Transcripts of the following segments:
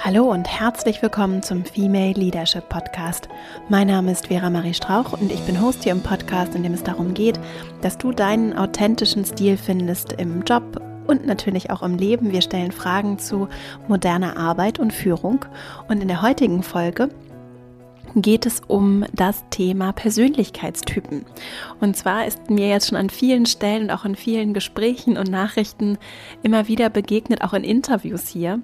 Hallo und herzlich willkommen zum Female Leadership Podcast. Mein Name ist Vera Marie Strauch und ich bin Host hier im Podcast, in dem es darum geht, dass du deinen authentischen Stil findest im Job und natürlich auch im Leben. Wir stellen Fragen zu moderner Arbeit und Führung. Und in der heutigen Folge geht es um das Thema Persönlichkeitstypen. Und zwar ist mir jetzt schon an vielen Stellen und auch in vielen Gesprächen und Nachrichten immer wieder begegnet, auch in Interviews hier,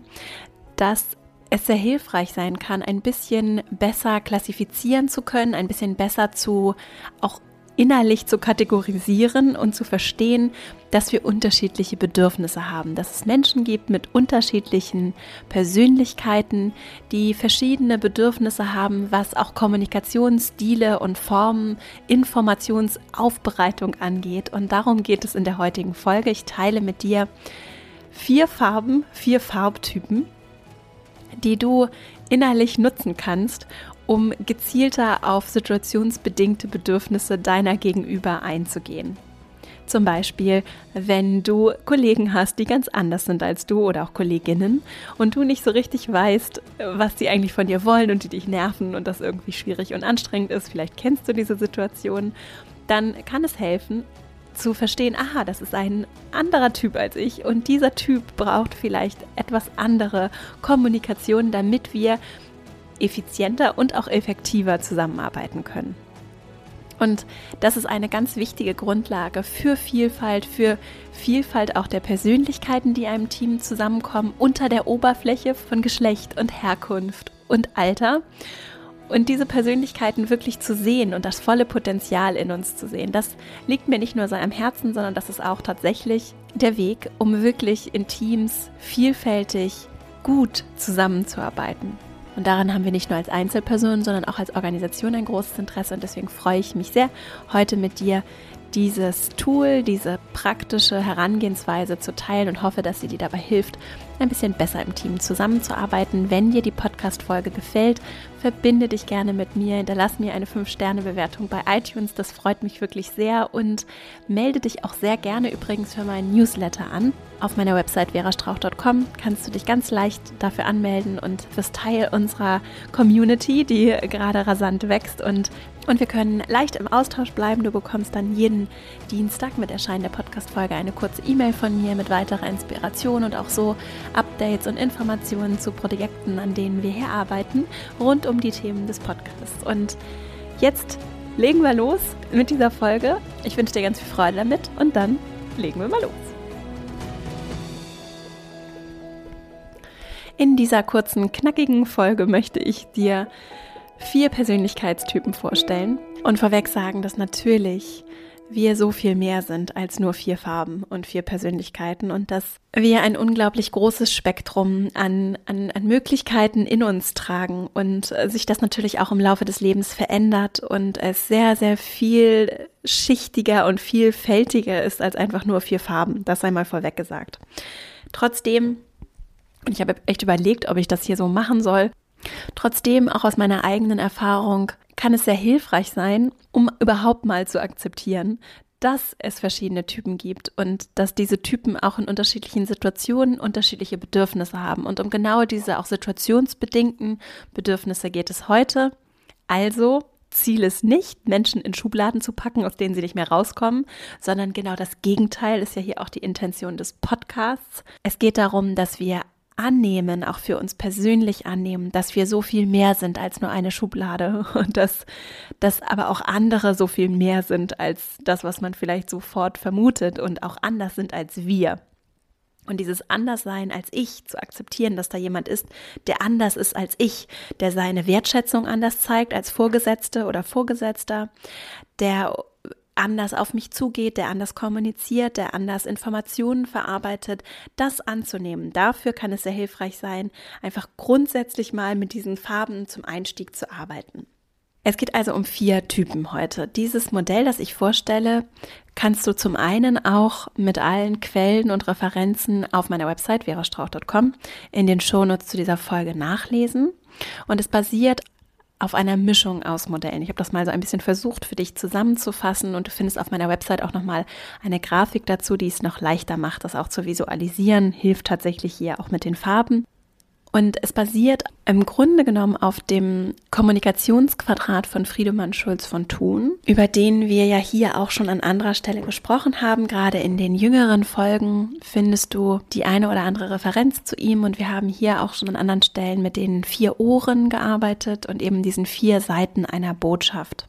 dass es sehr hilfreich sein kann, ein bisschen besser klassifizieren zu können, ein bisschen besser zu auch innerlich zu kategorisieren und zu verstehen, dass wir unterschiedliche Bedürfnisse haben, dass es Menschen gibt mit unterschiedlichen Persönlichkeiten, die verschiedene Bedürfnisse haben, was auch Kommunikationsstile und Formen, Informationsaufbereitung angeht. Und darum geht es in der heutigen Folge. Ich teile mit dir vier Farben, vier Farbtypen, die du innerlich nutzen kannst, um gezielter auf situationsbedingte Bedürfnisse deiner Gegenüber einzugehen. Zum Beispiel, wenn du Kollegen hast, die ganz anders sind als du oder auch Kolleginnen und du nicht so richtig weißt, was sie eigentlich von dir wollen und die dich nerven und das irgendwie schwierig und anstrengend ist, vielleicht kennst du diese Situation, dann kann es helfen, zu verstehen, aha, das ist ein anderer Typ als ich und dieser Typ braucht vielleicht etwas andere Kommunikation, damit wir effizienter und auch effektiver zusammenarbeiten können. Und das ist eine ganz wichtige Grundlage für Vielfalt, für Vielfalt auch der Persönlichkeiten, die einem Team zusammenkommen, unter der Oberfläche von Geschlecht und Herkunft und Alter. Und diese Persönlichkeiten wirklich zu sehen und das volle Potenzial in uns zu sehen, das liegt mir nicht nur so am Herzen, sondern das ist auch tatsächlich der Weg, um wirklich in Teams vielfältig gut zusammenzuarbeiten. Und daran haben wir nicht nur als Einzelpersonen, sondern auch als Organisation ein großes Interesse. Und deswegen freue ich mich sehr, heute mit dir dieses Tool, diese praktische Herangehensweise zu teilen und hoffe, dass sie dir dabei hilft, ein bisschen besser im Team zusammenzuarbeiten. Wenn dir die Podcast-Folge gefällt, verbinde dich gerne mit mir, hinterlass mir eine 5-Sterne-Bewertung bei iTunes, das freut mich wirklich sehr und melde dich auch sehr gerne übrigens für meinen Newsletter an. Auf meiner Website verastrauch.com kannst du dich ganz leicht dafür anmelden und wirst Teil unserer Community, die gerade rasant wächst und und wir können leicht im Austausch bleiben. Du bekommst dann jeden Dienstag mit Erscheinen der Podcast-Folge eine kurze E-Mail von mir mit weiterer Inspiration und auch so Updates und Informationen zu Projekten, an denen wir hier arbeiten, rund um die Themen des Podcasts. Und jetzt legen wir los mit dieser Folge. Ich wünsche dir ganz viel Freude damit und dann legen wir mal los. In dieser kurzen, knackigen Folge möchte ich dir vier Persönlichkeitstypen vorstellen und vorweg sagen, dass natürlich wir so viel mehr sind als nur vier Farben und vier Persönlichkeiten und dass wir ein unglaublich großes Spektrum an, an, an Möglichkeiten in uns tragen und sich das natürlich auch im Laufe des Lebens verändert und es sehr, sehr viel schichtiger und vielfältiger ist als einfach nur vier Farben. Das sei mal vorweg gesagt. Trotzdem, ich habe echt überlegt, ob ich das hier so machen soll, Trotzdem, auch aus meiner eigenen Erfahrung, kann es sehr hilfreich sein, um überhaupt mal zu akzeptieren, dass es verschiedene Typen gibt und dass diese Typen auch in unterschiedlichen Situationen unterschiedliche Bedürfnisse haben. Und um genau diese auch situationsbedingten Bedürfnisse geht es heute. Also Ziel ist nicht, Menschen in Schubladen zu packen, aus denen sie nicht mehr rauskommen, sondern genau das Gegenteil ist ja hier auch die Intention des Podcasts. Es geht darum, dass wir annehmen, auch für uns persönlich annehmen, dass wir so viel mehr sind als nur eine Schublade und dass, dass aber auch andere so viel mehr sind als das, was man vielleicht sofort vermutet und auch anders sind als wir. Und dieses Anderssein als ich zu akzeptieren, dass da jemand ist, der anders ist als ich, der seine Wertschätzung anders zeigt als Vorgesetzte oder Vorgesetzter, der anders auf mich zugeht, der anders kommuniziert, der anders Informationen verarbeitet, das anzunehmen. Dafür kann es sehr hilfreich sein, einfach grundsätzlich mal mit diesen Farben zum Einstieg zu arbeiten. Es geht also um vier Typen heute. Dieses Modell, das ich vorstelle, kannst du zum einen auch mit allen Quellen und Referenzen auf meiner Website verastrauch.com in den Shownotes zu dieser Folge nachlesen. Und es basiert auf einer Mischung aus Modellen. Ich habe das mal so ein bisschen versucht für dich zusammenzufassen und du findest auf meiner Website auch nochmal eine Grafik dazu, die es noch leichter macht, das auch zu visualisieren, hilft tatsächlich hier auch mit den Farben. Und es basiert im Grunde genommen auf dem Kommunikationsquadrat von Friedemann Schulz von Thun, über den wir ja hier auch schon an anderer Stelle gesprochen haben. Gerade in den jüngeren Folgen findest du die eine oder andere Referenz zu ihm und wir haben hier auch schon an anderen Stellen mit den vier Ohren gearbeitet und eben diesen vier Seiten einer Botschaft.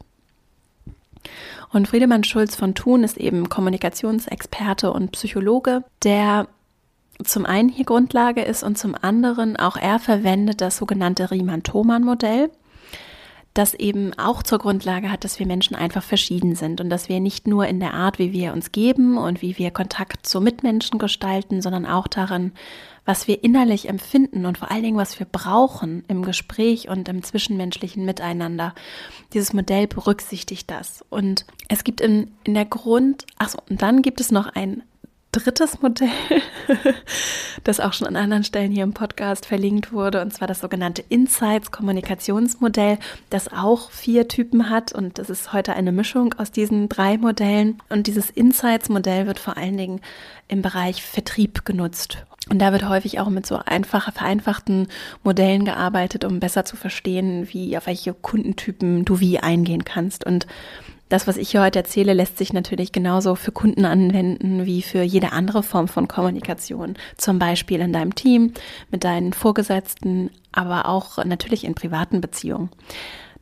Und Friedemann Schulz von Thun ist eben Kommunikationsexperte und Psychologe, der zum einen hier Grundlage ist und zum anderen auch er verwendet das sogenannte Riemann-Thomann-Modell, das eben auch zur Grundlage hat, dass wir Menschen einfach verschieden sind und dass wir nicht nur in der Art, wie wir uns geben und wie wir Kontakt zu Mitmenschen gestalten, sondern auch darin, was wir innerlich empfinden und vor allen Dingen, was wir brauchen im Gespräch und im zwischenmenschlichen Miteinander. Dieses Modell berücksichtigt das. Und es gibt in, in der Grund, achso, und dann gibt es noch ein drittes Modell, das auch schon an anderen Stellen hier im Podcast verlinkt wurde, und zwar das sogenannte Insights-Kommunikationsmodell, das auch vier Typen hat. Und das ist heute eine Mischung aus diesen drei Modellen. Und dieses Insights-Modell wird vor allen Dingen im Bereich Vertrieb genutzt. Und da wird häufig auch mit so einfachen, vereinfachten Modellen gearbeitet, um besser zu verstehen, wie auf welche Kundentypen du wie eingehen kannst. Und das, was ich hier heute erzähle, lässt sich natürlich genauso für Kunden anwenden wie für jede andere Form von Kommunikation. Zum Beispiel in deinem Team, mit deinen Vorgesetzten, aber auch natürlich in privaten Beziehungen.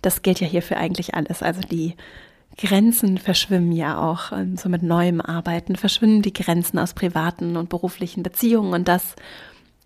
Das gilt ja hier für eigentlich alles. Also die Grenzen verschwimmen ja auch. So mit neuem Arbeiten verschwimmen die Grenzen aus privaten und beruflichen Beziehungen und das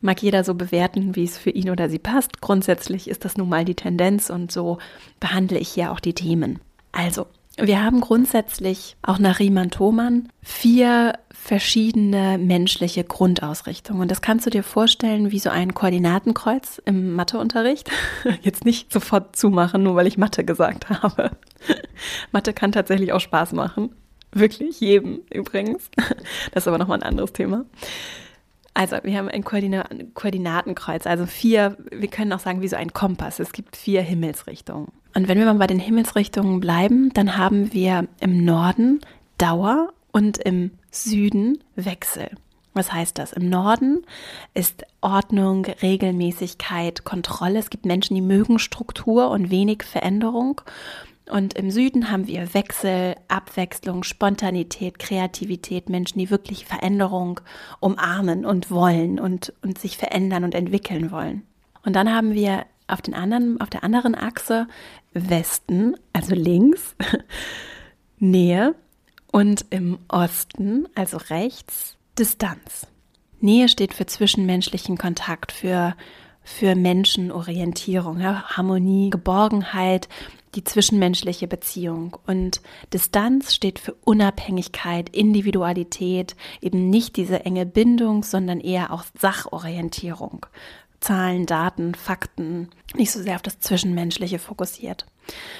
mag jeder so bewerten, wie es für ihn oder sie passt. Grundsätzlich ist das nun mal die Tendenz und so behandle ich hier auch die Themen. Also, wir haben grundsätzlich auch nach Riemann-Thomann vier verschiedene menschliche Grundausrichtungen. Und das kannst du dir vorstellen wie so ein Koordinatenkreuz im Matheunterricht. Jetzt nicht sofort zumachen, nur weil ich Mathe gesagt habe. Mathe kann tatsächlich auch Spaß machen. Wirklich, jedem übrigens. Das ist aber nochmal ein anderes Thema. Also, wir haben ein Koordina Koordinatenkreuz, also vier, wir können auch sagen, wie so ein Kompass. Es gibt vier Himmelsrichtungen. Und wenn wir mal bei den Himmelsrichtungen bleiben, dann haben wir im Norden Dauer und im Süden Wechsel. Was heißt das? Im Norden ist Ordnung, Regelmäßigkeit, Kontrolle. Es gibt Menschen, die mögen Struktur und wenig Veränderung. Und im Süden haben wir Wechsel, Abwechslung, Spontanität, Kreativität, Menschen, die wirklich Veränderung umarmen und wollen und, und sich verändern und entwickeln wollen. Und dann haben wir auf, den anderen, auf der anderen Achse Westen, also links, Nähe und im Osten, also rechts, Distanz. Nähe steht für zwischenmenschlichen Kontakt, für, für Menschenorientierung, ja, Harmonie, Geborgenheit, die zwischenmenschliche Beziehung. Und Distanz steht für Unabhängigkeit, Individualität, eben nicht diese enge Bindung, sondern eher auch Sachorientierung. Zahlen, Daten, Fakten, nicht so sehr auf das Zwischenmenschliche fokussiert.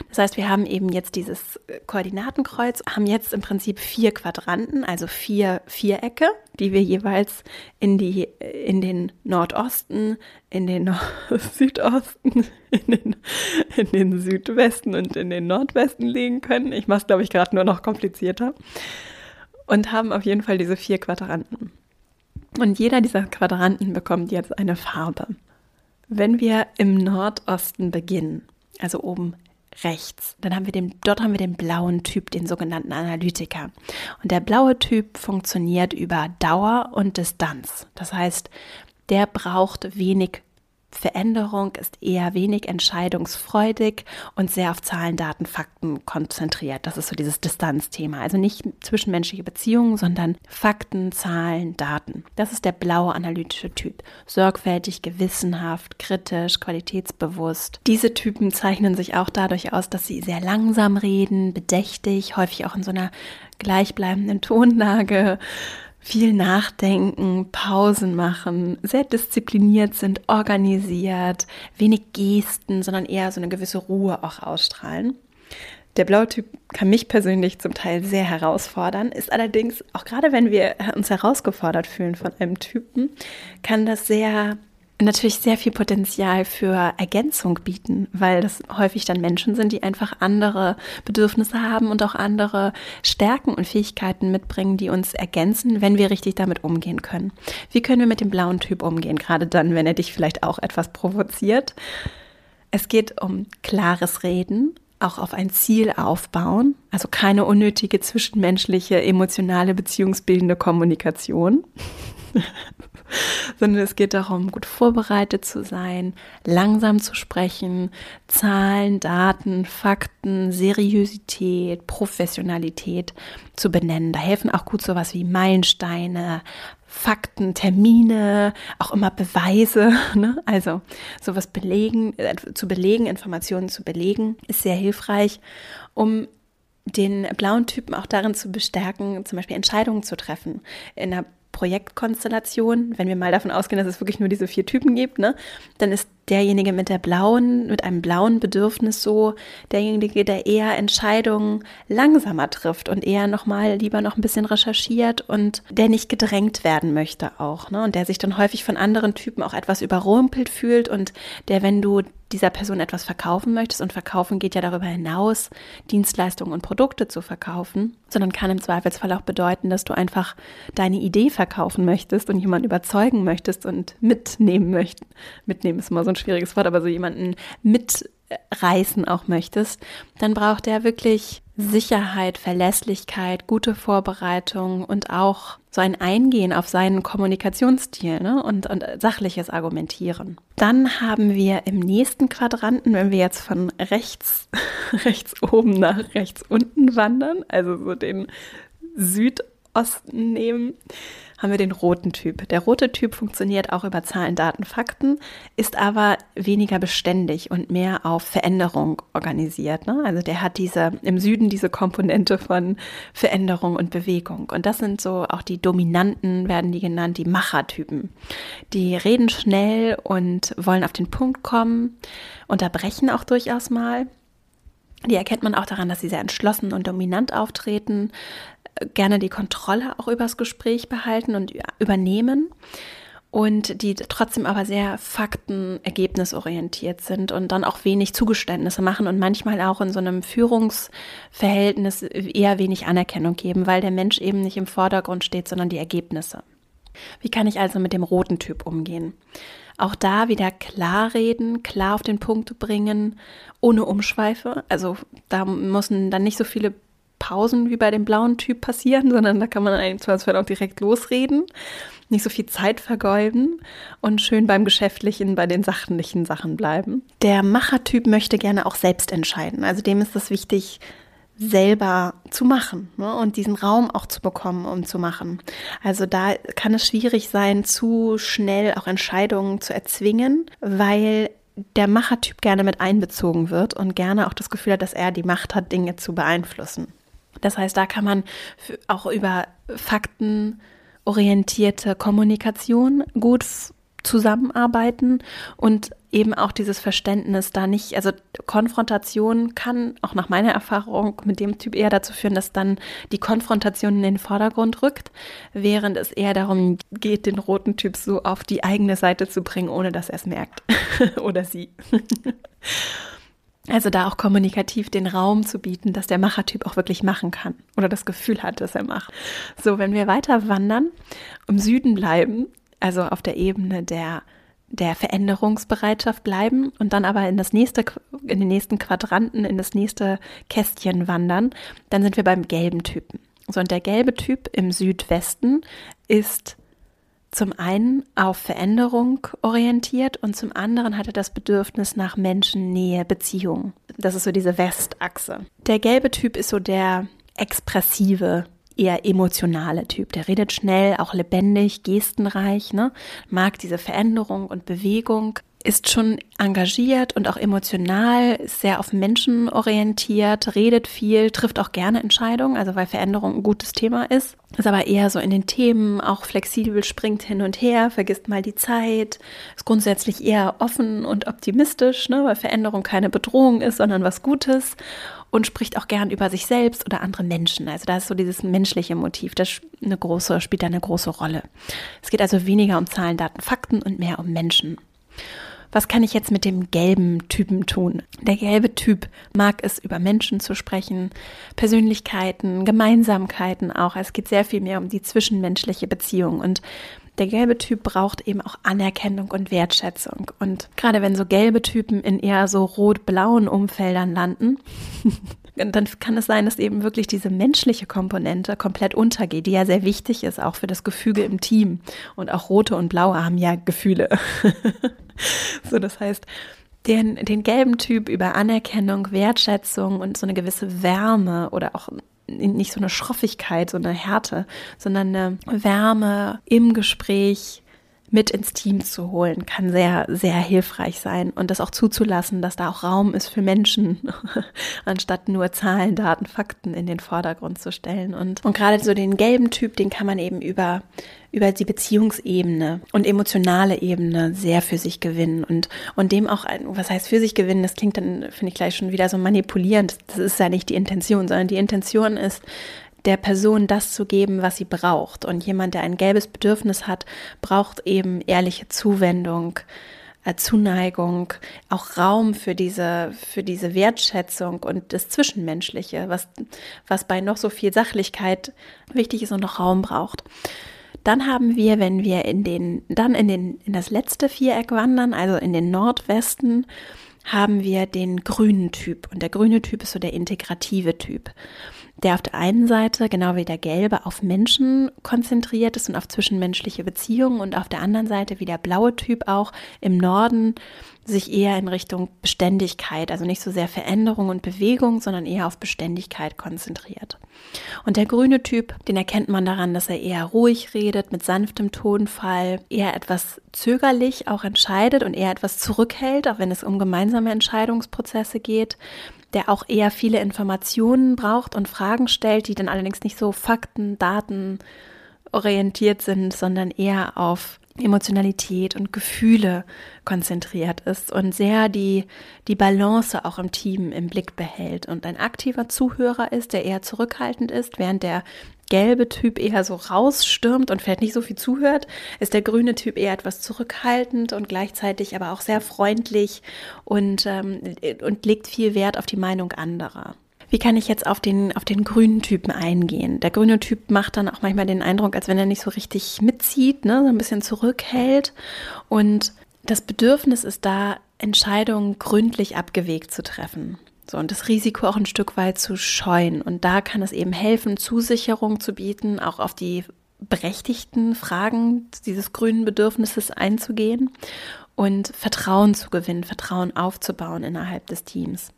Das heißt, wir haben eben jetzt dieses Koordinatenkreuz, haben jetzt im Prinzip vier Quadranten, also vier Vierecke, die wir jeweils in, die, in den Nordosten, in den Nord Südosten, in den, in den Südwesten und in den Nordwesten legen können. Ich mache es, glaube ich, gerade nur noch komplizierter. Und haben auf jeden Fall diese vier Quadranten. Und jeder dieser Quadranten bekommt jetzt eine Farbe. Wenn wir im Nordosten beginnen, also oben rechts, dann haben wir den, dort haben wir den blauen Typ, den sogenannten Analytiker. Und der blaue Typ funktioniert über Dauer und Distanz. Das heißt, der braucht wenig Veränderung ist eher wenig entscheidungsfreudig und sehr auf Zahlen, Daten, Fakten konzentriert. Das ist so dieses Distanzthema. Also nicht zwischenmenschliche Beziehungen, sondern Fakten, Zahlen, Daten. Das ist der blaue analytische Typ. Sorgfältig, gewissenhaft, kritisch, qualitätsbewusst. Diese Typen zeichnen sich auch dadurch aus, dass sie sehr langsam reden, bedächtig, häufig auch in so einer gleichbleibenden Tonlage viel nachdenken, Pausen machen, sehr diszipliniert sind, organisiert, wenig Gesten, sondern eher so eine gewisse Ruhe auch ausstrahlen. Der blaue Typ kann mich persönlich zum Teil sehr herausfordern, ist allerdings, auch gerade wenn wir uns herausgefordert fühlen von einem Typen, kann das sehr natürlich sehr viel Potenzial für Ergänzung bieten, weil das häufig dann Menschen sind, die einfach andere Bedürfnisse haben und auch andere Stärken und Fähigkeiten mitbringen, die uns ergänzen, wenn wir richtig damit umgehen können. Wie können wir mit dem blauen Typ umgehen, gerade dann, wenn er dich vielleicht auch etwas provoziert? Es geht um klares Reden, auch auf ein Ziel aufbauen, also keine unnötige zwischenmenschliche, emotionale, beziehungsbildende Kommunikation. sondern es geht darum, gut vorbereitet zu sein, langsam zu sprechen, Zahlen, Daten, Fakten, Seriosität, Professionalität zu benennen. Da helfen auch gut sowas wie Meilensteine, Fakten, Termine, auch immer Beweise, ne? also sowas belegen, äh, zu belegen, Informationen zu belegen, ist sehr hilfreich, um den blauen Typen auch darin zu bestärken, zum Beispiel Entscheidungen zu treffen. In einer Projektkonstellation, wenn wir mal davon ausgehen, dass es wirklich nur diese vier Typen gibt, ne, dann ist derjenige mit der blauen, mit einem blauen Bedürfnis so derjenige, der eher Entscheidungen langsamer trifft und eher nochmal lieber noch ein bisschen recherchiert und der nicht gedrängt werden möchte auch, ne? Und der sich dann häufig von anderen Typen auch etwas überrumpelt fühlt und der, wenn du dieser Person etwas verkaufen möchtest und verkaufen geht ja darüber hinaus, Dienstleistungen und Produkte zu verkaufen, sondern kann im Zweifelsfall auch bedeuten, dass du einfach deine Idee verkaufen möchtest und jemanden überzeugen möchtest und mitnehmen möchtest. Mitnehmen ist immer so ein schwieriges Wort, aber so jemanden mitreißen auch möchtest, dann braucht er wirklich Sicherheit, Verlässlichkeit, gute Vorbereitung und auch so ein Eingehen auf seinen Kommunikationsstil ne? und, und sachliches Argumentieren. Dann haben wir im nächsten Quadranten, wenn wir jetzt von rechts, rechts oben nach rechts unten wandern, also so den Südosten nehmen, haben wir den roten Typ. Der rote Typ funktioniert auch über Zahlen, Daten, Fakten, ist aber weniger beständig und mehr auf Veränderung organisiert. Ne? Also der hat diese im Süden diese Komponente von Veränderung und Bewegung. Und das sind so auch die Dominanten, werden die genannt, die Machertypen. Die reden schnell und wollen auf den Punkt kommen, unterbrechen auch durchaus mal. Die erkennt man auch daran, dass sie sehr entschlossen und dominant auftreten, gerne die Kontrolle auch übers Gespräch behalten und übernehmen und die trotzdem aber sehr fakten ergebnisorientiert sind und dann auch wenig Zugeständnisse machen und manchmal auch in so einem Führungsverhältnis eher wenig Anerkennung geben, weil der Mensch eben nicht im Vordergrund steht, sondern die Ergebnisse. Wie kann ich also mit dem roten Typ umgehen? Auch da wieder klar reden, klar auf den Punkt bringen, ohne Umschweife. Also da müssen dann nicht so viele Pausen wie bei dem blauen Typ passieren, sondern da kann man im Zweifelsfall auch direkt losreden, nicht so viel Zeit vergeuden und schön beim Geschäftlichen, bei den sachlichen Sachen bleiben. Der Machertyp möchte gerne auch selbst entscheiden. Also dem ist es wichtig, selber zu machen ne? und diesen Raum auch zu bekommen, um zu machen. Also da kann es schwierig sein, zu schnell auch Entscheidungen zu erzwingen, weil der Machertyp gerne mit einbezogen wird und gerne auch das Gefühl hat, dass er die Macht hat, Dinge zu beeinflussen. Das heißt, da kann man auch über faktenorientierte Kommunikation gut zusammenarbeiten und eben auch dieses Verständnis da nicht, also Konfrontation kann auch nach meiner Erfahrung mit dem Typ eher dazu führen, dass dann die Konfrontation in den Vordergrund rückt, während es eher darum geht, den roten Typ so auf die eigene Seite zu bringen, ohne dass er es merkt oder sie. Also da auch kommunikativ den Raum zu bieten, dass der Machertyp auch wirklich machen kann oder das Gefühl hat, dass er macht. So, wenn wir weiter wandern, im Süden bleiben, also auf der Ebene der der Veränderungsbereitschaft bleiben und dann aber in das nächste, in den nächsten Quadranten, in das nächste Kästchen wandern, dann sind wir beim gelben Typen. So, und der gelbe Typ im Südwesten ist zum einen auf Veränderung orientiert und zum anderen hat er das Bedürfnis nach Menschennähe, Beziehung. Das ist so diese Westachse. Der gelbe Typ ist so der expressive, eher emotionale Typ. Der redet schnell, auch lebendig, gestenreich, ne? mag diese Veränderung und Bewegung ist schon engagiert und auch emotional, ist sehr auf Menschen orientiert, redet viel, trifft auch gerne Entscheidungen, also weil Veränderung ein gutes Thema ist. Ist aber eher so in den Themen, auch flexibel, springt hin und her, vergisst mal die Zeit, ist grundsätzlich eher offen und optimistisch, ne, weil Veränderung keine Bedrohung ist, sondern was Gutes und spricht auch gern über sich selbst oder andere Menschen. Also da ist so dieses menschliche Motiv, das eine große, spielt da eine große Rolle. Es geht also weniger um Zahlen, Daten, Fakten und mehr um Menschen was kann ich jetzt mit dem gelben Typen tun? Der gelbe Typ mag es, über Menschen zu sprechen, Persönlichkeiten, Gemeinsamkeiten auch. Es geht sehr viel mehr um die zwischenmenschliche Beziehung und der gelbe Typ braucht eben auch Anerkennung und Wertschätzung. Und gerade wenn so gelbe Typen in eher so rot-blauen Umfeldern landen, dann kann es sein, dass eben wirklich diese menschliche Komponente komplett untergeht, die ja sehr wichtig ist, auch für das Gefüge im Team. Und auch rote und blaue haben ja Gefühle. so, das heißt, den, den gelben Typ über Anerkennung, Wertschätzung und so eine gewisse Wärme oder auch nicht so eine Schroffigkeit, so eine Härte, sondern eine Wärme im Gespräch, mit ins Team zu holen, kann sehr, sehr hilfreich sein und das auch zuzulassen, dass da auch Raum ist für Menschen, anstatt nur Zahlen, Daten, Fakten in den Vordergrund zu stellen. Und, und gerade so den gelben Typ, den kann man eben über, über die Beziehungsebene und emotionale Ebene sehr für sich gewinnen und, und dem auch, was heißt für sich gewinnen, das klingt dann, finde ich gleich schon wieder so manipulierend. Das ist ja nicht die Intention, sondern die Intention ist, der Person das zu geben, was sie braucht. Und jemand, der ein gelbes Bedürfnis hat, braucht eben ehrliche Zuwendung, äh, Zuneigung, auch Raum für diese, für diese Wertschätzung und das Zwischenmenschliche, was, was bei noch so viel Sachlichkeit wichtig ist und noch Raum braucht. Dann haben wir, wenn wir in den, dann in den, in das letzte Viereck wandern, also in den Nordwesten, haben wir den grünen Typ. Und der grüne Typ ist so der integrative Typ der auf der einen Seite, genau wie der gelbe, auf Menschen konzentriert ist und auf zwischenmenschliche Beziehungen und auf der anderen Seite, wie der blaue Typ auch im Norden, sich eher in Richtung Beständigkeit, also nicht so sehr Veränderung und Bewegung, sondern eher auf Beständigkeit konzentriert. Und der grüne Typ, den erkennt man daran, dass er eher ruhig redet, mit sanftem Tonfall, eher etwas zögerlich auch entscheidet und eher etwas zurückhält, auch wenn es um gemeinsame Entscheidungsprozesse geht der auch eher viele Informationen braucht und Fragen stellt, die dann allerdings nicht so Fakten, Daten orientiert sind, sondern eher auf Emotionalität und Gefühle konzentriert ist und sehr die, die Balance auch im Team im Blick behält und ein aktiver Zuhörer ist, der eher zurückhaltend ist, während der gelbe Typ eher so rausstürmt und vielleicht nicht so viel zuhört, ist der grüne Typ eher etwas zurückhaltend und gleichzeitig aber auch sehr freundlich und, ähm, und legt viel Wert auf die Meinung anderer. Wie kann ich jetzt auf den, auf den grünen Typen eingehen? Der grüne Typ macht dann auch manchmal den Eindruck, als wenn er nicht so richtig mitzieht, ne? so ein bisschen zurückhält. Und das Bedürfnis ist da, Entscheidungen gründlich abgewegt zu treffen. So, und das Risiko auch ein Stück weit zu scheuen. Und da kann es eben helfen, Zusicherung zu bieten, auch auf die berechtigten Fragen dieses grünen Bedürfnisses einzugehen und Vertrauen zu gewinnen, Vertrauen aufzubauen innerhalb des Teams.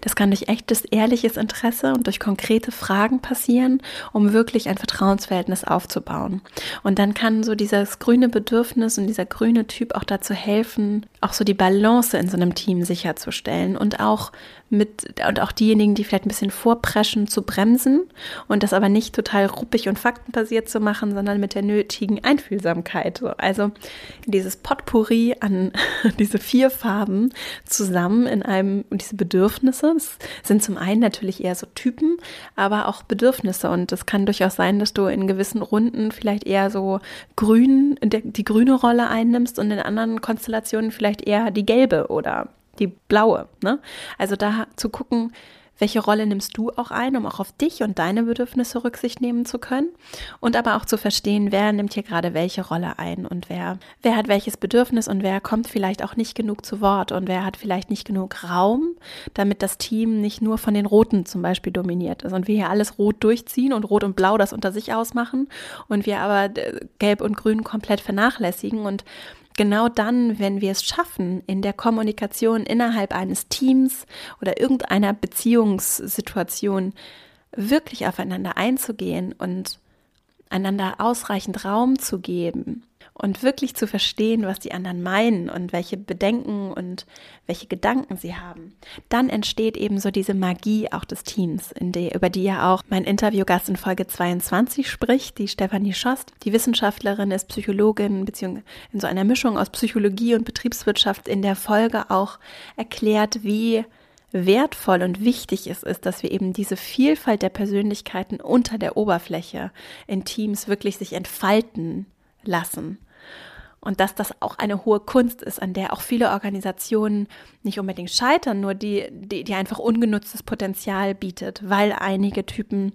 Das kann durch echtes, ehrliches Interesse und durch konkrete Fragen passieren, um wirklich ein Vertrauensverhältnis aufzubauen. Und dann kann so dieses grüne Bedürfnis und dieser grüne Typ auch dazu helfen, auch so die Balance in so einem Team sicherzustellen und auch mit und auch diejenigen, die vielleicht ein bisschen vorpreschen, zu bremsen und das aber nicht total ruppig und faktenbasiert zu machen, sondern mit der nötigen Einfühlsamkeit. Also dieses Potpourri an diese vier Farben zusammen in einem und diese Bedürfnisse das sind zum einen natürlich eher so Typen, aber auch Bedürfnisse und es kann durchaus sein, dass du in gewissen Runden vielleicht eher so grün die grüne Rolle einnimmst und in anderen Konstellationen vielleicht eher die gelbe oder die blaue. Ne? Also da zu gucken, welche Rolle nimmst du auch ein, um auch auf dich und deine Bedürfnisse Rücksicht nehmen zu können? Und aber auch zu verstehen, wer nimmt hier gerade welche Rolle ein und wer, wer hat welches Bedürfnis und wer kommt vielleicht auch nicht genug zu Wort und wer hat vielleicht nicht genug Raum, damit das Team nicht nur von den Roten zum Beispiel dominiert ist und wir hier alles rot durchziehen und rot und blau das unter sich ausmachen und wir aber äh, gelb und grün komplett vernachlässigen und genau dann, wenn wir es schaffen, in der Kommunikation innerhalb eines Teams oder irgendeiner Beziehungssituation wirklich aufeinander einzugehen und einander ausreichend Raum zu geben und wirklich zu verstehen, was die anderen meinen und welche Bedenken und welche Gedanken sie haben, dann entsteht eben so diese Magie auch des Teams, der, über die ja auch mein Interviewgast in Folge 22 spricht, die Stefanie Schost. Die Wissenschaftlerin ist Psychologin, beziehungsweise in so einer Mischung aus Psychologie und Betriebswirtschaft in der Folge auch erklärt, wie wertvoll und wichtig es ist, dass wir eben diese Vielfalt der Persönlichkeiten unter der Oberfläche in Teams wirklich sich entfalten lassen. Und dass das auch eine hohe Kunst ist, an der auch viele Organisationen nicht unbedingt scheitern, nur die, die, die einfach ungenutztes Potenzial bietet, weil einige Typen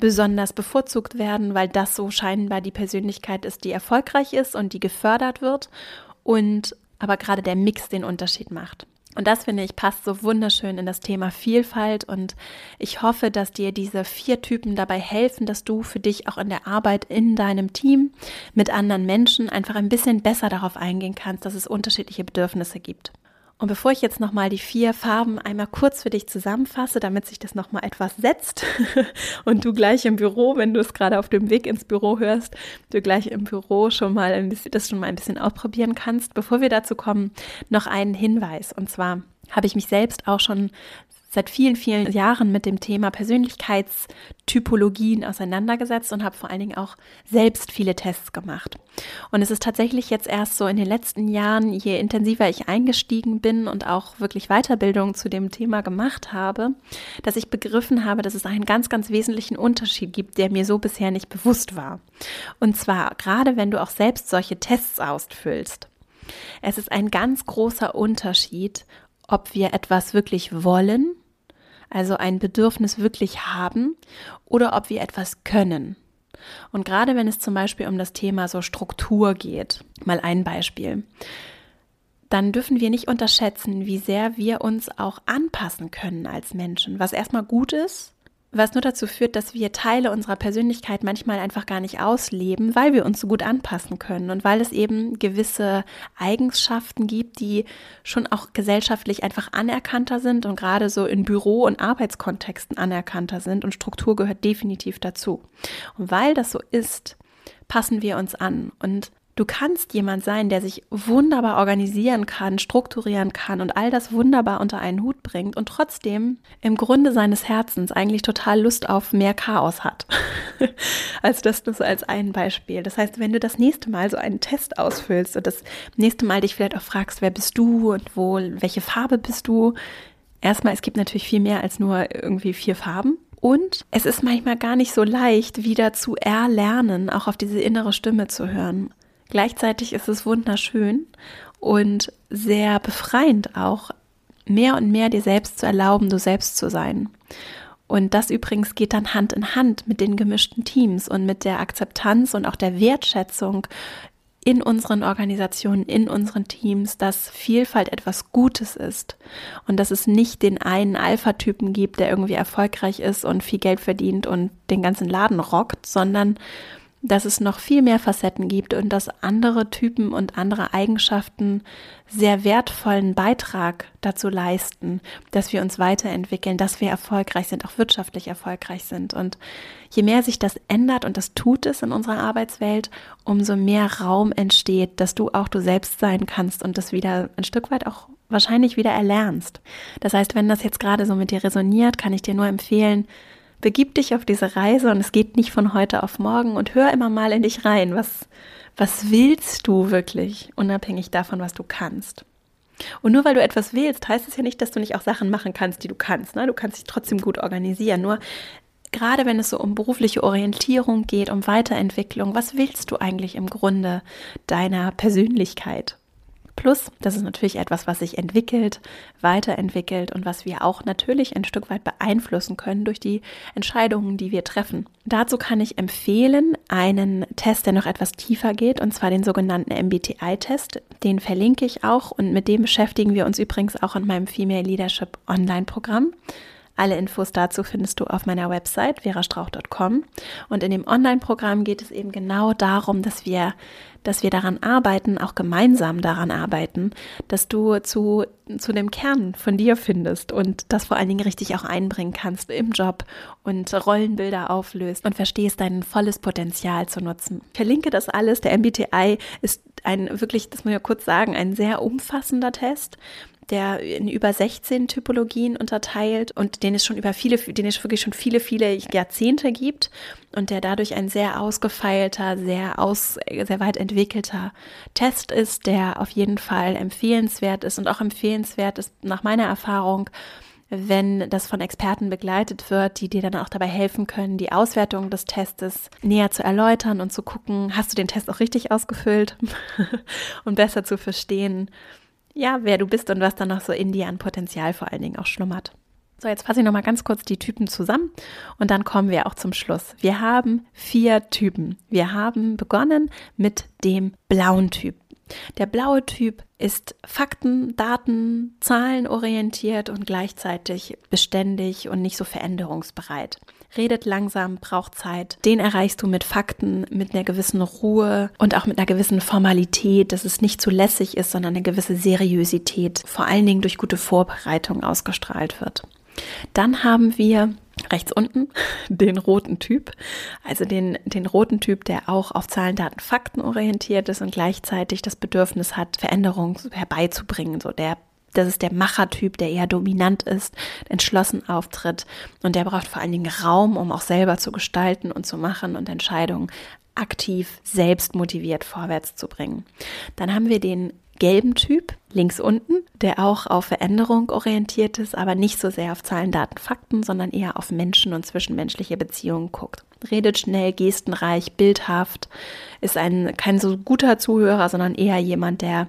besonders bevorzugt werden, weil das so scheinbar die Persönlichkeit ist, die erfolgreich ist und die gefördert wird und aber gerade der Mix den Unterschied macht. Und das finde ich passt so wunderschön in das Thema Vielfalt und ich hoffe, dass dir diese vier Typen dabei helfen, dass du für dich auch in der Arbeit in deinem Team mit anderen Menschen einfach ein bisschen besser darauf eingehen kannst, dass es unterschiedliche Bedürfnisse gibt. Und bevor ich jetzt nochmal die vier Farben einmal kurz für dich zusammenfasse, damit sich das nochmal etwas setzt und du gleich im Büro, wenn du es gerade auf dem Weg ins Büro hörst, du gleich im Büro schon mal ein bisschen, das schon mal ein bisschen ausprobieren kannst. Bevor wir dazu kommen, noch einen Hinweis. Und zwar habe ich mich selbst auch schon seit vielen, vielen Jahren mit dem Thema Persönlichkeitstypologien auseinandergesetzt und habe vor allen Dingen auch selbst viele Tests gemacht. Und es ist tatsächlich jetzt erst so in den letzten Jahren, je intensiver ich eingestiegen bin und auch wirklich Weiterbildung zu dem Thema gemacht habe, dass ich begriffen habe, dass es einen ganz, ganz wesentlichen Unterschied gibt, der mir so bisher nicht bewusst war. Und zwar gerade wenn du auch selbst solche Tests ausfüllst. Es ist ein ganz großer Unterschied, ob wir etwas wirklich wollen also ein Bedürfnis wirklich haben oder ob wir etwas können. Und gerade wenn es zum Beispiel um das Thema so Struktur geht, mal ein Beispiel, dann dürfen wir nicht unterschätzen, wie sehr wir uns auch anpassen können als Menschen, was erstmal gut ist, was nur dazu führt, dass wir Teile unserer Persönlichkeit manchmal einfach gar nicht ausleben, weil wir uns so gut anpassen können und weil es eben gewisse Eigenschaften gibt, die schon auch gesellschaftlich einfach anerkannter sind und gerade so in Büro- und Arbeitskontexten anerkannter sind und Struktur gehört definitiv dazu. Und weil das so ist, passen wir uns an und Du kannst jemand sein, der sich wunderbar organisieren kann, strukturieren kann und all das wunderbar unter einen Hut bringt und trotzdem im Grunde seines Herzens eigentlich total Lust auf mehr Chaos hat. also das nur so als ein Beispiel. Das heißt, wenn du das nächste Mal so einen Test ausfüllst und das nächste Mal dich vielleicht auch fragst, wer bist du und wo, welche Farbe bist du? Erstmal, es gibt natürlich viel mehr als nur irgendwie vier Farben. Und es ist manchmal gar nicht so leicht, wieder zu erlernen, auch auf diese innere Stimme zu hören. Gleichzeitig ist es wunderschön und sehr befreiend auch, mehr und mehr dir selbst zu erlauben, du selbst zu sein. Und das übrigens geht dann Hand in Hand mit den gemischten Teams und mit der Akzeptanz und auch der Wertschätzung in unseren Organisationen, in unseren Teams, dass Vielfalt etwas Gutes ist und dass es nicht den einen Alpha-Typen gibt, der irgendwie erfolgreich ist und viel Geld verdient und den ganzen Laden rockt, sondern dass es noch viel mehr Facetten gibt und dass andere Typen und andere Eigenschaften sehr wertvollen Beitrag dazu leisten, dass wir uns weiterentwickeln, dass wir erfolgreich sind, auch wirtschaftlich erfolgreich sind. Und je mehr sich das ändert, und das tut es in unserer Arbeitswelt, umso mehr Raum entsteht, dass du auch du selbst sein kannst und das wieder ein Stück weit auch wahrscheinlich wieder erlernst. Das heißt, wenn das jetzt gerade so mit dir resoniert, kann ich dir nur empfehlen, begib dich auf diese Reise und es geht nicht von heute auf morgen und hör immer mal in dich rein. Was, was willst du wirklich, unabhängig davon, was du kannst? Und nur weil du etwas willst, heißt es ja nicht, dass du nicht auch Sachen machen kannst, die du kannst. Ne? Du kannst dich trotzdem gut organisieren. Nur gerade wenn es so um berufliche Orientierung geht, um Weiterentwicklung, was willst du eigentlich im Grunde deiner Persönlichkeit? Plus, das ist natürlich etwas, was sich entwickelt, weiterentwickelt und was wir auch natürlich ein Stück weit beeinflussen können durch die Entscheidungen, die wir treffen. Dazu kann ich empfehlen einen Test, der noch etwas tiefer geht, und zwar den sogenannten MBTI-Test. Den verlinke ich auch und mit dem beschäftigen wir uns übrigens auch in meinem Female Leadership Online-Programm. Alle Infos dazu findest du auf meiner Website verastrauch.com. Und in dem Online-Programm geht es eben genau darum, dass wir, dass wir daran arbeiten, auch gemeinsam daran arbeiten, dass du zu, zu dem Kern von dir findest und das vor allen Dingen richtig auch einbringen kannst im Job und Rollenbilder auflöst und verstehst, dein volles Potenzial zu nutzen. Ich verlinke das alles. Der MBTI ist ein wirklich, das muss ich ja kurz sagen, ein sehr umfassender Test der in über 16 Typologien unterteilt und den es schon über viele, den es wirklich schon viele, viele Jahrzehnte gibt und der dadurch ein sehr ausgefeilter, sehr aus, sehr weit entwickelter Test ist, der auf jeden Fall empfehlenswert ist und auch empfehlenswert ist nach meiner Erfahrung, wenn das von Experten begleitet wird, die dir dann auch dabei helfen können, die Auswertung des Testes näher zu erläutern und zu gucken, hast du den Test auch richtig ausgefüllt? Und besser zu verstehen, ja, wer du bist und was dann noch so in dir an Potenzial vor allen Dingen auch schlummert. So, jetzt fasse ich nochmal ganz kurz die Typen zusammen und dann kommen wir auch zum Schluss. Wir haben vier Typen. Wir haben begonnen mit dem blauen Typ. Der blaue Typ ist Fakten, Daten, Zahlen orientiert und gleichzeitig beständig und nicht so veränderungsbereit redet langsam, braucht Zeit. Den erreichst du mit Fakten, mit einer gewissen Ruhe und auch mit einer gewissen Formalität, dass es nicht zu lässig ist, sondern eine gewisse Seriosität, vor allen Dingen durch gute Vorbereitung ausgestrahlt wird. Dann haben wir rechts unten den roten Typ, also den, den roten Typ, der auch auf Zahlen, Daten, Fakten orientiert ist und gleichzeitig das Bedürfnis hat, Veränderungen herbeizubringen. So der das ist der Machertyp, der eher dominant ist, entschlossen auftritt und der braucht vor allen Dingen Raum, um auch selber zu gestalten und zu machen und Entscheidungen aktiv, selbst motiviert vorwärts zu bringen. Dann haben wir den gelben Typ links unten, der auch auf Veränderung orientiert ist, aber nicht so sehr auf Zahlen, Daten, Fakten, sondern eher auf Menschen und zwischenmenschliche Beziehungen guckt redet schnell, gestenreich, bildhaft, ist ein kein so guter Zuhörer, sondern eher jemand, der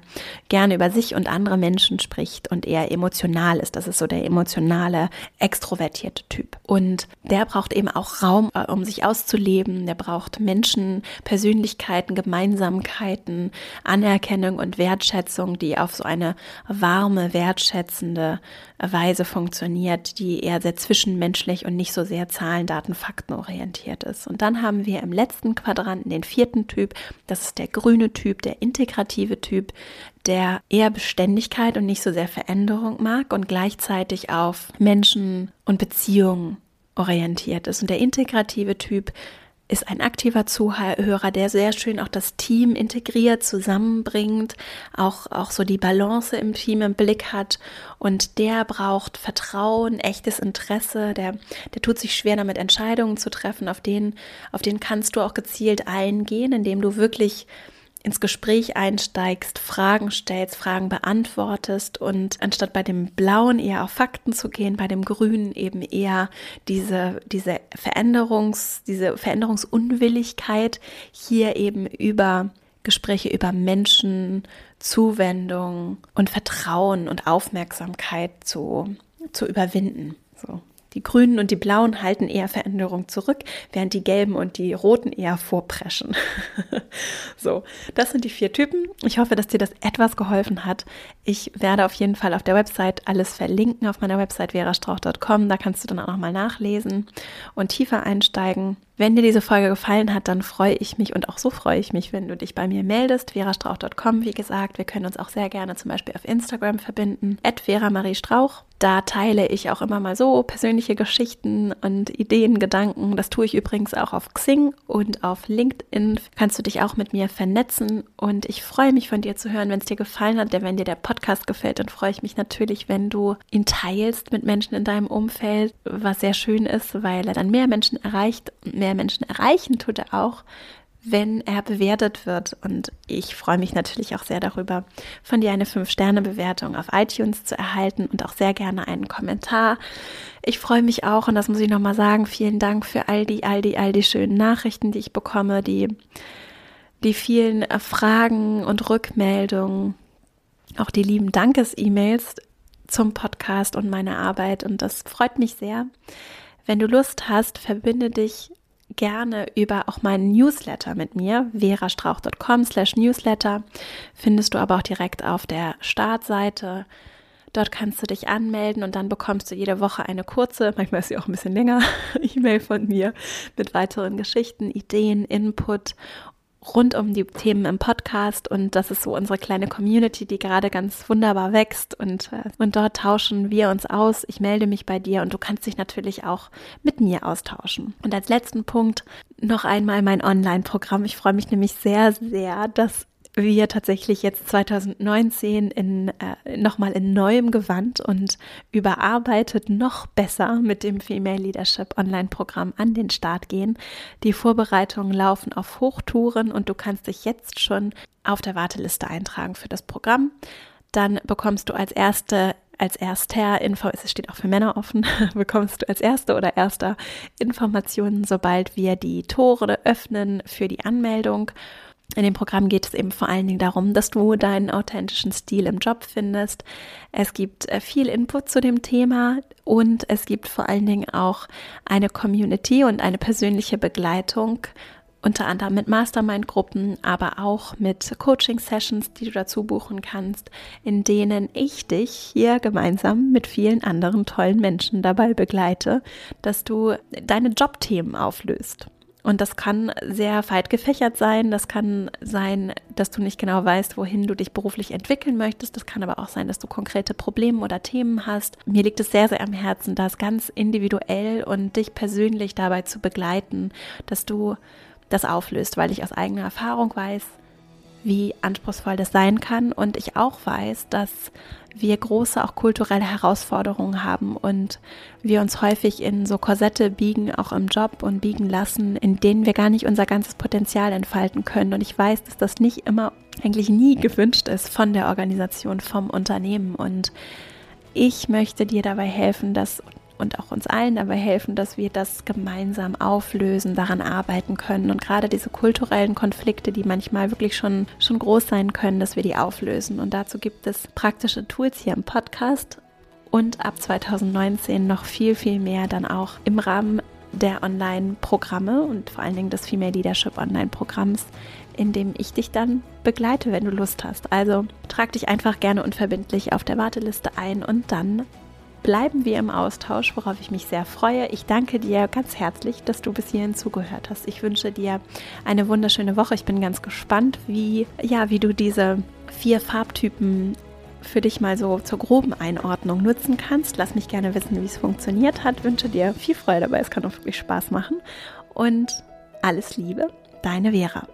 gerne über sich und andere Menschen spricht und eher emotional ist. Das ist so der emotionale, extrovertierte Typ. Und der braucht eben auch Raum, äh, um sich auszuleben. Der braucht Menschen, Persönlichkeiten, Gemeinsamkeiten, Anerkennung und Wertschätzung, die auf so eine warme, wertschätzende Weise funktioniert, die eher sehr zwischenmenschlich und nicht so sehr Zahlen, Daten, Fakten orientiert ist. Und dann haben wir im letzten Quadranten den vierten Typ, das ist der grüne Typ, der integrative Typ, der eher Beständigkeit und nicht so sehr Veränderung mag und gleichzeitig auf Menschen und Beziehungen orientiert ist. Und der integrative Typ ist ein aktiver Zuhörer, der sehr schön auch das Team integriert, zusammenbringt, auch, auch so die Balance im Team im Blick hat. Und der braucht Vertrauen, echtes Interesse, der, der tut sich schwer damit Entscheidungen zu treffen, auf den, auf den kannst du auch gezielt eingehen, indem du wirklich ins Gespräch einsteigst, Fragen stellst, Fragen beantwortest und anstatt bei dem Blauen eher auf Fakten zu gehen, bei dem Grünen eben eher diese, diese Veränderungs, diese Veränderungsunwilligkeit hier eben über Gespräche über Menschen, Zuwendung und Vertrauen und Aufmerksamkeit zu, zu überwinden. So. Die Grünen und die Blauen halten eher Veränderung zurück, während die Gelben und die Roten eher vorpreschen. so, das sind die vier Typen. Ich hoffe, dass dir das etwas geholfen hat. Ich werde auf jeden Fall auf der Website alles verlinken, auf meiner Website verastrauch.com. Da kannst du dann auch nochmal nachlesen und tiefer einsteigen. Wenn dir diese Folge gefallen hat, dann freue ich mich und auch so freue ich mich, wenn du dich bei mir meldest. verastrauch.com, wie gesagt. Wir können uns auch sehr gerne zum Beispiel auf Instagram verbinden. At Strauch. Da teile ich auch immer mal so persönliche Geschichten und Ideen, Gedanken. Das tue ich übrigens auch auf Xing und auf LinkedIn. Kannst du dich auch mit mir vernetzen und ich freue mich von dir zu hören, wenn es dir gefallen hat. Denn wenn dir der Podcast gefällt, dann freue ich mich natürlich, wenn du ihn teilst mit Menschen in deinem Umfeld, was sehr schön ist, weil er dann mehr Menschen erreicht. Mehr Menschen erreichen tut er auch, wenn er bewertet wird. Und ich freue mich natürlich auch sehr darüber, von dir eine 5-Sterne-Bewertung auf iTunes zu erhalten und auch sehr gerne einen Kommentar. Ich freue mich auch, und das muss ich nochmal sagen, vielen Dank für all die, all die, all die schönen Nachrichten, die ich bekomme, die, die vielen äh, Fragen und Rückmeldungen, auch die lieben Dankes-E-Mails zum Podcast und meine Arbeit. Und das freut mich sehr. Wenn du Lust hast, verbinde dich gerne über auch meinen Newsletter mit mir, verastrauch.com slash Newsletter, findest du aber auch direkt auf der Startseite. Dort kannst du dich anmelden und dann bekommst du jede Woche eine kurze, manchmal ist sie auch ein bisschen länger, E-Mail von mir mit weiteren Geschichten, Ideen, Input rund um die Themen im Podcast und das ist so unsere kleine Community, die gerade ganz wunderbar wächst und, äh, und dort tauschen wir uns aus. Ich melde mich bei dir und du kannst dich natürlich auch mit mir austauschen. Und als letzten Punkt noch einmal mein Online-Programm. Ich freue mich nämlich sehr, sehr, dass wir tatsächlich jetzt 2019 in, äh, nochmal in neuem Gewand und überarbeitet noch besser mit dem Female Leadership Online-Programm an den Start gehen. Die Vorbereitungen laufen auf Hochtouren und du kannst dich jetzt schon auf der Warteliste eintragen für das Programm. Dann bekommst du als erste als erster Info, es steht auch für Männer offen, bekommst du als erste oder erster Informationen, sobald wir die Tore öffnen für die Anmeldung. In dem Programm geht es eben vor allen Dingen darum, dass du deinen authentischen Stil im Job findest. Es gibt äh, viel Input zu dem Thema und es gibt vor allen Dingen auch eine Community und eine persönliche Begleitung, unter anderem mit Mastermind-Gruppen, aber auch mit Coaching-Sessions, die du dazu buchen kannst, in denen ich dich hier gemeinsam mit vielen anderen tollen Menschen dabei begleite, dass du deine Jobthemen auflöst. Und das kann sehr weit gefächert sein. Das kann sein, dass du nicht genau weißt, wohin du dich beruflich entwickeln möchtest. Das kann aber auch sein, dass du konkrete Probleme oder Themen hast. Mir liegt es sehr, sehr am Herzen, das ganz individuell und dich persönlich dabei zu begleiten, dass du das auflöst, weil ich aus eigener Erfahrung weiß, wie anspruchsvoll das sein kann und ich auch weiß, dass wir große auch kulturelle Herausforderungen haben und wir uns häufig in so Korsette biegen, auch im Job und biegen lassen, in denen wir gar nicht unser ganzes Potenzial entfalten können. Und ich weiß, dass das nicht immer, eigentlich nie gewünscht ist von der Organisation, vom Unternehmen. Und ich möchte dir dabei helfen, dass und auch uns allen dabei helfen, dass wir das gemeinsam auflösen, daran arbeiten können und gerade diese kulturellen Konflikte, die manchmal wirklich schon, schon groß sein können, dass wir die auflösen. Und dazu gibt es praktische Tools hier im Podcast und ab 2019 noch viel, viel mehr dann auch im Rahmen der Online-Programme und vor allen Dingen des Female Leadership Online-Programms, in dem ich dich dann begleite, wenn du Lust hast. Also trag dich einfach gerne unverbindlich auf der Warteliste ein und dann bleiben wir im Austausch, worauf ich mich sehr freue. Ich danke dir ganz herzlich, dass du bis hierhin zugehört hast. Ich wünsche dir eine wunderschöne Woche. Ich bin ganz gespannt, wie, ja, wie du diese vier Farbtypen für dich mal so zur groben Einordnung nutzen kannst. Lass mich gerne wissen, wie es funktioniert hat. Wünsche dir viel Freude dabei. Es kann auch wirklich Spaß machen. Und alles Liebe, deine Vera.